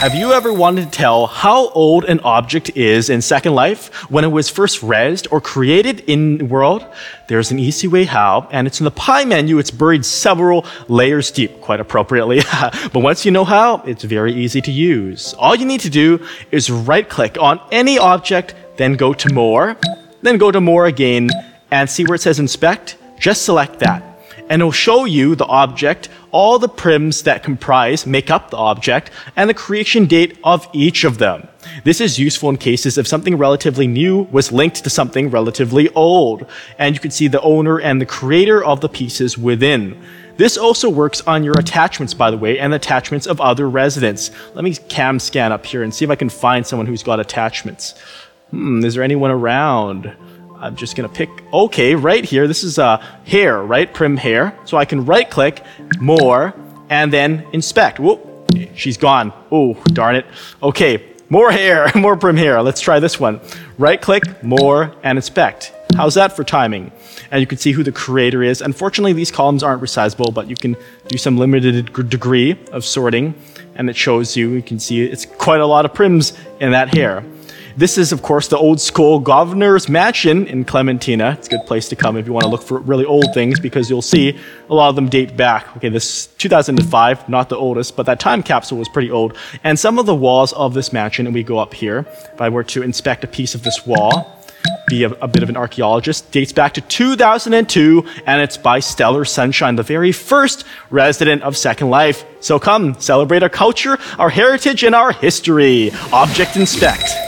Have you ever wanted to tell how old an object is in Second Life when it was first rezzed or created in the world? There's an easy way how, and it's in the Pie menu. It's buried several layers deep, quite appropriately. but once you know how, it's very easy to use. All you need to do is right click on any object, then go to More, then go to More again, and see where it says Inspect. Just select that and it'll show you the object, all the prims that comprise, make up the object, and the creation date of each of them. This is useful in cases if something relatively new was linked to something relatively old, and you can see the owner and the creator of the pieces within. This also works on your attachments, by the way, and attachments of other residents. Let me cam scan up here and see if I can find someone who's got attachments. Hmm, is there anyone around? I'm just gonna pick, okay, right here, this is uh, hair, right? Prim hair. So I can right click, more, and then inspect. Whoop, she's gone. Oh, darn it. Okay, more hair, more prim hair. Let's try this one. Right click, more, and inspect. How's that for timing? And you can see who the creator is. Unfortunately, these columns aren't resizable, but you can do some limited degree of sorting, and it shows you, you can see it's quite a lot of prims in that hair. This is, of course, the old school governor's mansion in Clementina. It's a good place to come if you want to look for really old things because you'll see a lot of them date back. Okay, this 2005, not the oldest, but that time capsule was pretty old. And some of the walls of this mansion, and we go up here, if I were to inspect a piece of this wall, be a, a, bit of an archaeologist, dates back to 2002, and it's by Steller Sunshine, the very first resident of Second Life. So come, celebrate our culture, our heritage, and our history. Object Inspect.